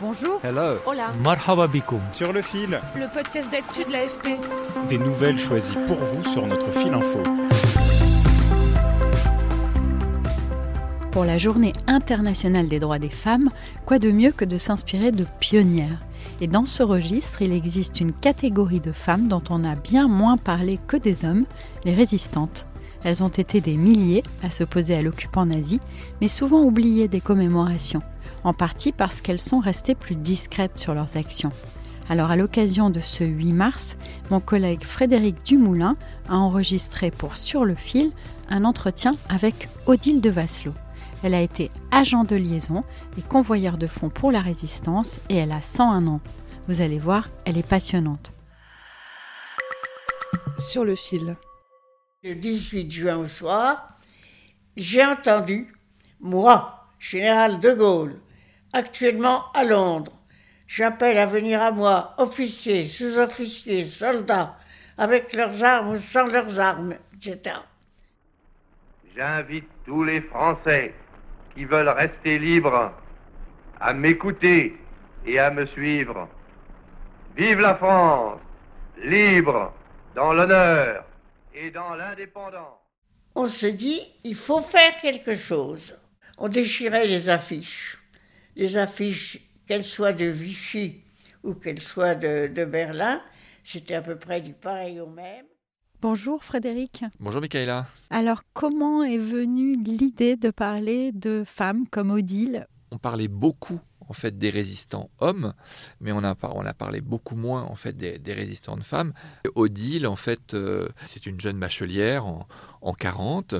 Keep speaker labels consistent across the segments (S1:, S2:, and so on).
S1: Bonjour.
S2: Hello.
S1: Hola.
S3: Marhaba bikoum.
S4: Sur le fil.
S1: Le podcast d'actu de l'AFP.
S4: Des nouvelles choisies pour vous sur notre fil info.
S5: Pour la journée internationale des droits des femmes, quoi de mieux que de s'inspirer de pionnières? Et dans ce registre, il existe une catégorie de femmes dont on a bien moins parlé que des hommes, les résistantes. Elles ont été des milliers à s'opposer à l'occupant nazi, mais souvent oubliées des commémorations, en partie parce qu'elles sont restées plus discrètes sur leurs actions. Alors à l'occasion de ce 8 mars, mon collègue Frédéric Dumoulin a enregistré pour Sur le fil un entretien avec Odile de Vasselot. Elle a été agent de liaison et convoyeur de fonds pour la résistance et elle a 101 ans. Vous allez voir, elle est passionnante.
S1: Sur le fil.
S6: Le 18 juin au soir, j'ai entendu, moi, général de Gaulle, actuellement à Londres, j'appelle à venir à moi officiers, sous-officiers, soldats, avec leurs armes ou sans leurs armes, etc.
S7: J'invite tous les Français qui veulent rester libres à m'écouter et à me suivre. Vive la France, libre, dans l'honneur et dans l'indépendance.
S6: On se dit, il faut faire quelque chose. On déchirait les affiches. Les affiches, qu'elles soient de Vichy ou qu'elles soient de, de Berlin, c'était à peu près du pareil au même.
S5: Bonjour Frédéric.
S2: Bonjour Michaela.
S5: Alors comment est venue l'idée de parler de femmes comme Odile?
S2: On parlait beaucoup en fait des résistants hommes, mais on a, parlé beaucoup moins en fait des, des résistantes femmes. Odile, en fait, euh, c'est une jeune bachelière en, en 40,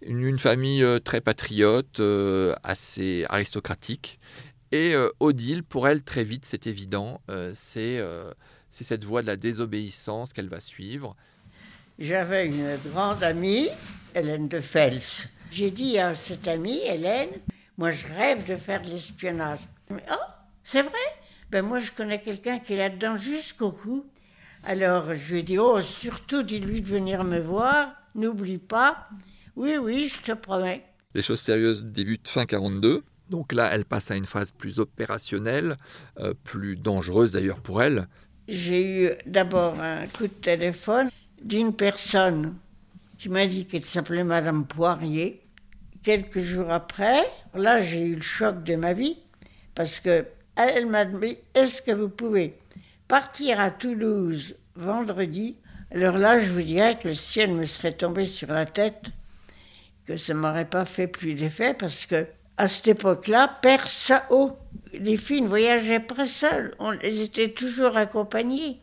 S2: une, famille euh, très patriote, euh, assez aristocratique. Et Odile, pour elle, très vite, c'est évident, c'est cette voie de la désobéissance qu'elle va suivre.
S6: J'avais une grande amie, Hélène de Fels. J'ai dit à cette amie, Hélène, moi je rêve de faire de l'espionnage. Mais, Oh, c'est vrai Ben moi je connais quelqu'un qui est là-dedans jusqu'au cou. Alors je lui ai dit, oh, surtout dis-lui de venir me voir, n'oublie pas. Oui, oui, je te promets.
S2: Les choses sérieuses débutent fin 42. Donc là, elle passe à une phase plus opérationnelle, euh, plus dangereuse d'ailleurs pour elle.
S6: J'ai eu d'abord un coup de téléphone d'une personne qui m'a dit qu'elle s'appelait Madame Poirier. Quelques jours après, là j'ai eu le choc de ma vie parce que elle m'a dit est-ce que vous pouvez partir à Toulouse vendredi? Alors là, je vous dirais que le ciel me serait tombé sur la tête, que ça m'aurait pas fait plus d'effet parce que à cette époque-là, oh, les filles ne voyageaient pas seules, on, elles étaient toujours accompagnées.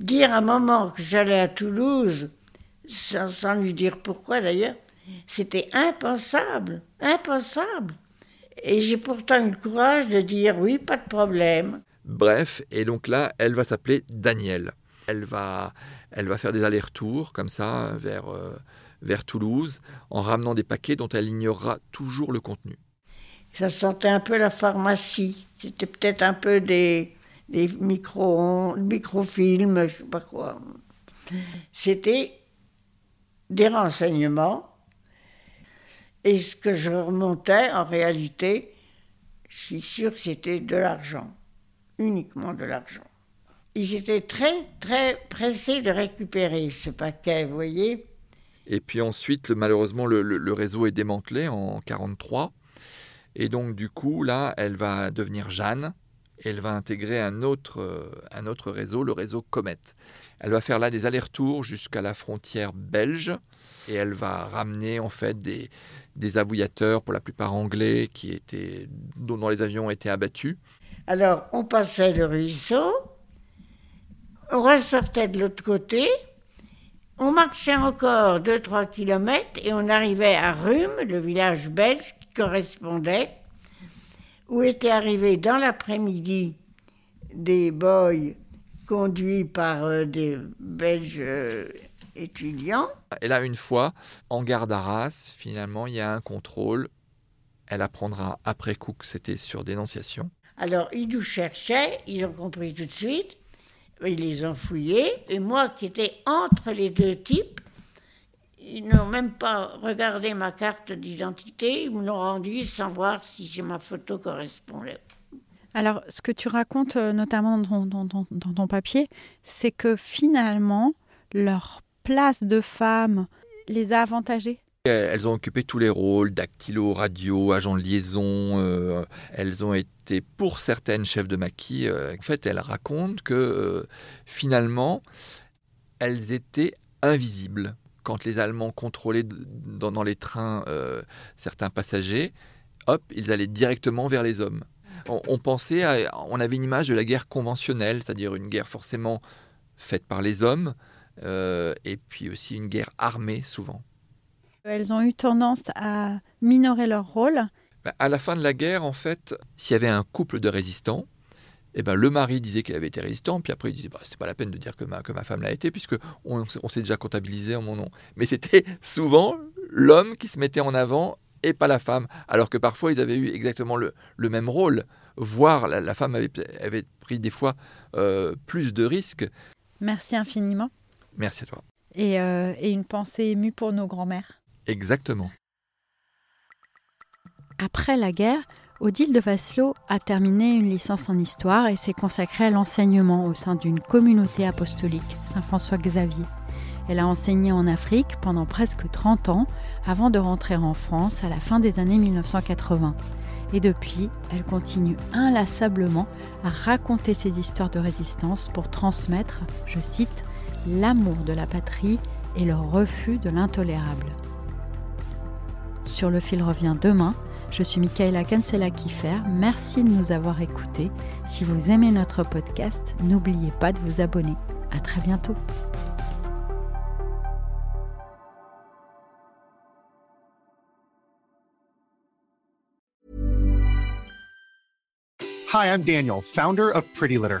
S6: Dire à moment que j'allais à Toulouse, sans lui dire pourquoi d'ailleurs, c'était impensable, impensable. Et j'ai pourtant eu le courage de dire oui, pas de problème.
S2: Bref, et donc là, elle va s'appeler Danielle. Elle va, elle va faire des allers-retours comme ça vers, euh, vers Toulouse en ramenant des paquets dont elle ignorera toujours le contenu.
S6: Ça sentait un peu la pharmacie. C'était peut-être un peu des, des micro, microfilms, je sais pas quoi. C'était des renseignements. Et ce que je remontais, en réalité, je suis sûr que c'était de l'argent. Uniquement de l'argent. Ils étaient très, très pressés de récupérer ce paquet, vous voyez.
S2: Et puis ensuite, malheureusement, le, le- réseau est démantelé en 43. Et donc, du coup, là, elle va devenir Jeanne. Elle va intégrer un autre, euh, un autre réseau, le réseau Comet. Elle va faire là des allers-retours jusqu'à la frontière belge. Et elle va ramener, en fait, des, des avouillateurs, pour la plupart anglais, qui étaient, dont dont les avions étaient abattus.
S6: Alors, on passait le ruisseau, on ressortait de l'autre côté, On marchait encore 2-3 kilomètres et on arrivait à Rhume, le village belge qui correspondait, où étaient arrivés dans l'après-midi des boys conduits par euh, des Belges euh, étudiants?
S2: Et là, une fois, en gare d'Arras, finalement, il y a un contrôle. Elle apprendra après coup que c'était sur dénonciation.
S6: Alors, ils nous cherchaient, ils ont compris tout de suite, ils les ont fouillés, et moi qui étais entre les deux types, ils n'ont même pas regardé ma carte d'identité, ils me l'ont rendue sans voir si ma photo correspondait.
S5: Alors, ce que tu racontes euh, notamment dans, dans ton papier, c'est que finalement, leur place de femme les a avantagées
S2: elles ont occupé tous les rôles, dactylo, radio, agent de liaison. Euh, elles ont été, pour certaines, chefs de maquis. Euh, en fait, elles racontent que euh, finalement, elles étaient invisibles. Quand les Allemands contrôlaient dans, les trains certains passagers, hop, ils allaient directement vers les hommes. On, pensait, on avait une image de la guerre conventionnelle, c'est-à-dire une guerre forcément faite par les hommes, et puis aussi une guerre armée souvent.
S5: Elles ont eu tendance à minorer leur rôle.
S2: Bah, à la fin de la guerre, en fait, s'il y avait un couple de résistants, eh ben, le mari disait qu'elle avait été résistante, puis après il disait bah, c'est pas la peine de dire que ma, que ma femme l'a été, puisque on, s'est déjà comptabilisé en mon nom. Mais c'était souvent l'homme qui se mettait en avant et pas la femme, alors que parfois ils avaient eu exactement le, même rôle, voire la, femme avait, avait, pris des fois euh, plus de risques.
S5: Merci infiniment.
S2: Merci à toi.
S5: Et, euh, et une pensée émue pour nos grands-mères.
S2: Exactement.
S5: Après la guerre, Odile de Vasselot a terminé une licence en histoire et s'est consacrée à l'enseignement au sein d'une communauté apostolique, Saint-François-Xavier. Elle a enseigné en Afrique pendant presque 30 ans avant de rentrer en France à la fin des années 1980. Et depuis, elle continue inlassablement à raconter ses histoires de résistance pour transmettre, je cite, l'amour de la patrie et le refus de l'intolérable. Sur le fil revient demain. Je suis Michaela Cancela-Kiffer. Merci de nous avoir écoutés. Si vous aimez notre podcast, n'oubliez pas de vous abonner. À très bientôt.
S3: Hi, I'm Daniel, founder of Pretty Litter.